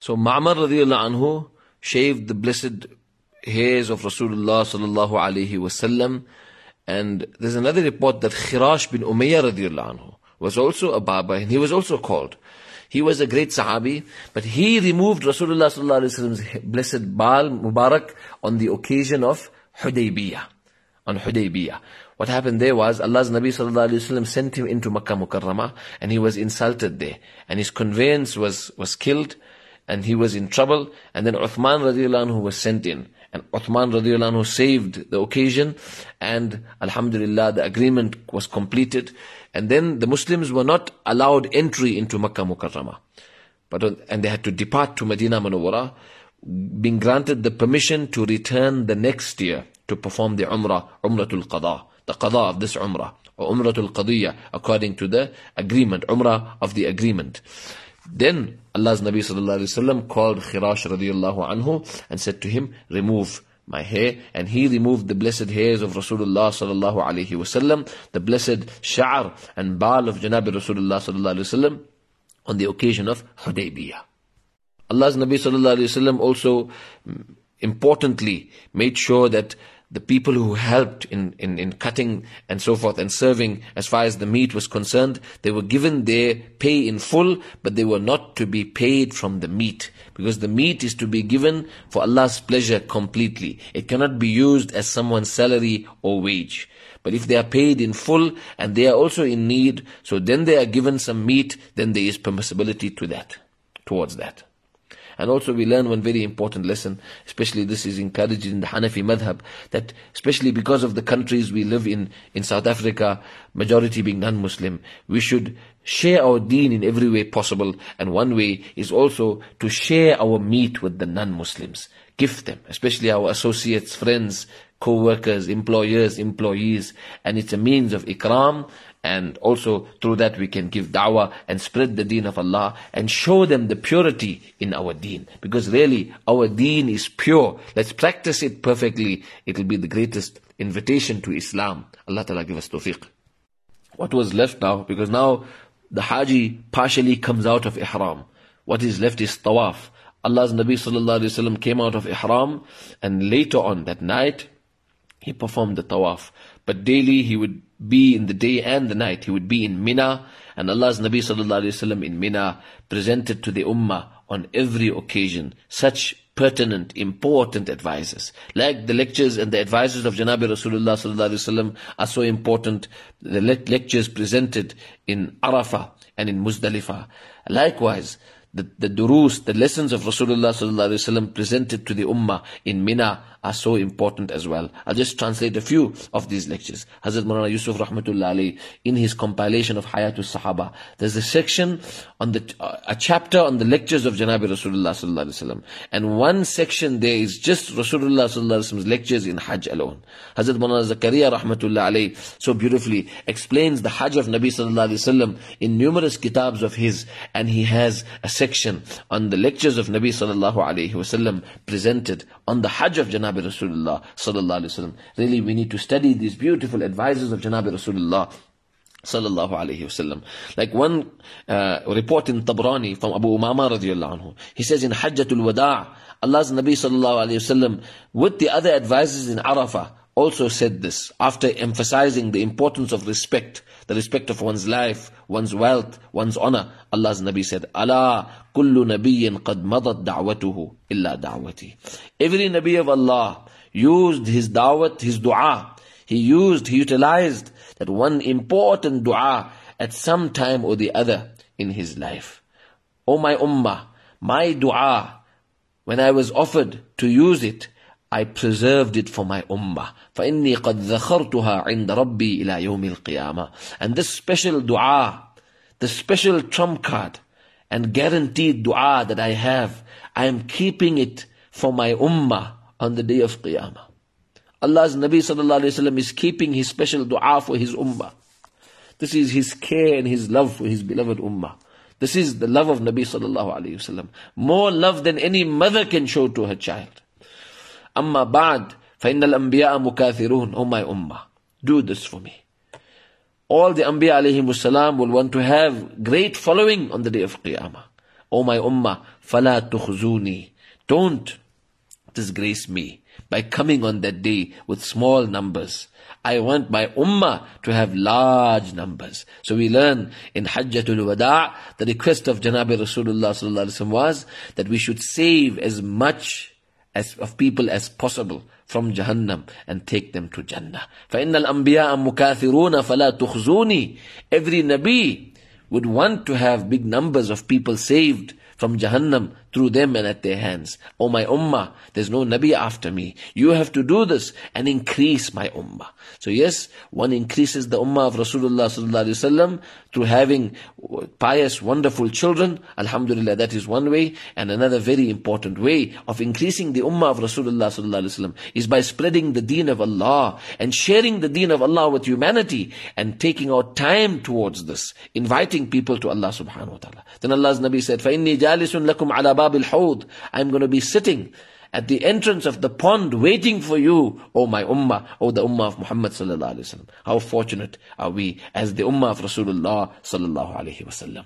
So Ma'mar radiallahu anhu shaved the blessed hairs of Rasulullah sallallahu alayhi wasallam. And there's another report that Khirash bin Umayyah radiallahu anhu was also a Baba and he was also called. He was a great Sahabi, but he removed Rasulullah sallallahu alayhi wasallam's blessed Baal Mubarak on the occasion of Hudaybiyah. On Hudaybiyah. What happened there was Allah's Nabi sallallahu alayhi wasallam sent him into Makkah Mukarramah and he was insulted there. And his conveyance was, was killed and he was in trouble. And then Uthman radiallahu anhu was sent in. And Uthman radiallahu anhu saved the occasion and Alhamdulillah the agreement was completed. And then the Muslims were not allowed entry into Makkah Mukarramah. But, and they had to depart to Medina Munawwara, being granted the permission to return the next year to perform the Umrah, Umratul Qada, the Qada of this Umrah, or Umratul Qadiyya, according to the agreement, Umrah of the agreement. Then Allah's Nabi sallallahu alaihi wasallam called Khirash radiallahu anhu and said to him, remove my hair. And he removed the blessed hairs of Rasulullah sallallahu alaihi wasallam, the blessed sha'r and bal of Janab Rasulullah sallallahu alaihi wasallam on the occasion of Hudaybiyah. Allah's Nabi sallallahu alaihi wasallam also mm, importantly made sure that the people who helped in, in, in cutting and so forth and serving as far as the meat was concerned, they were given their pay in full, but they were not to be paid from the meat. Because the meat is to be given for Allah's pleasure completely. It cannot be used as someone's salary or wage. But if they are paid in full and they are also in need, so then they are given some meat, then there is permissibility to that, towards that. And also we learn one very important lesson, especially this is encouraged in the Hanafi madhab, that especially because of the countries we live in, in South Africa, majority being non-Muslim, we should share our deen in every way possible. And one way is also to share our meat with the non-Muslims. Gift them, especially our associates, friends, co-workers, employers, employees. And it's a means of ikram and also through that we can give da'wah and spread the deen of Allah and show them the purity in our deen. Because really, our deen is pure. Let's practice it perfectly. It will be the greatest invitation to Islam. Allah Ta'ala give us tawfiq. What was left now? Because now the Haji partially comes out of Ihram. What is left is Tawaf. Allah's Nabi Sallallahu Alaihi Wasallam came out of Ihram and later on that night, he performed the Tawaf. But daily he would be in the day and the night. He would be in Mina, and Allah's Nabi sallallahu alaihi wasallam in Mina presented to the Ummah on every occasion such pertinent, important advices. Like the lectures and the advices of Janabi Rasulullah sallallahu wasallam are so important. The lectures presented in Arafah and in Muzdalifah. Likewise, the, the durus, the lessons of Rasulullah presented to the Ummah in Mina are so important as well. I'll just translate a few of these lectures. Hazrat Maulana Yusuf Rahmatullah Ali, in his compilation of Hayatul Sahaba, there's a section on the, uh, a chapter on the lectures of Janabi Rasulullah. And one section there is just Rasulullah sallallahu alaihi wasallam's lectures in Hajj alone. Hazrat Maulana Zakaria Rahmatullah Ali so beautifully explains the Hajj of Nabi sallallahu alaihi wasallam in numerous kitabs of his, and he has a section on the lectures of Nabi sallallahu alaihi wasallam presented on the Hajj of Janabi Rasulullah sallallahu alaihi wasallam. Really, we need to study these beautiful advices of Janabi Rasulullah sallallahu alaihi wasallam. Like one uh, report in Tabrani from Abu Umama radiallahu anhu. He says in Hajjatul Wada' Allah's Nabi sallallahu alaihi wasallam with the other advices in Arafah also said this after emphasizing the importance of respect, the respect of one's life, one's wealth, one's honor. Allah's Nabi said, Allah kullu nabiyyin qad madat da'watuhu illa da'wati. Every Nabi of Allah used his da'wat, his dua. He used, he utilized that one important dua at some time or the other in his life. O my ummah, my dua, when I was offered to use it, I preserved it for my ummah. فإني قد ذخرتها عند ربي إلى يوم القيامة. And this special dua, the special trump card and guaranteed dua that I have, I am keeping it for my ummah on the day of Qiyamah. Allah's Nabi sallallahu alayhi wasallam is keeping his special dua for his ummah. This is his care and his love for his beloved ummah. This is the love of Nabi sallallahu alayhi wasallam. More love than any mother can show to her child. أما بعد فإن الأنبياء مكاثرون Oh my ummah, do this for me. All the Anbiya alayhi salam will want to have great following on the day of Qiyamah. O my ummah, فَلَا تُخْزُونِي Don't disgrace me by coming on that day with small numbers. I want my ummah to have large numbers. So we learn in Hajjatul Wada' the request of Janabi Rasulullah was that we should save as much as of people as possible from Jahannam and take them to Jannah. فَإِنَّ الْأَنْبِيَاءَ مُكَاثِرُونَ فَلَا تُخْزُونِي Every Nabi would want to have big numbers of people saved from Jahannam through them and at their hands. O my ummah, there's no Nabi after me. You have to do this and increase my ummah. So yes, one increases the ummah of Rasulullah sallallahu through having pious, wonderful children. Alhamdulillah, that is one way. And another very important way of increasing the ummah of Rasulullah sallallahu is by spreading the deen of Allah and sharing the deen of Allah with humanity and taking our time towards this, inviting people to Allah subhanahu wa ta'ala. Then Allah's Nabi said, فَإِنِّي جَالِسٌ لَكُمْ عَلَى باب الحوض I'm going to be sitting at the entrance of the pond waiting for you, O my ummah, O the ummah of Muhammad sallallahu alaihi wasallam. How fortunate are we as the ummah of Rasulullah sallallahu alaihi wasallam.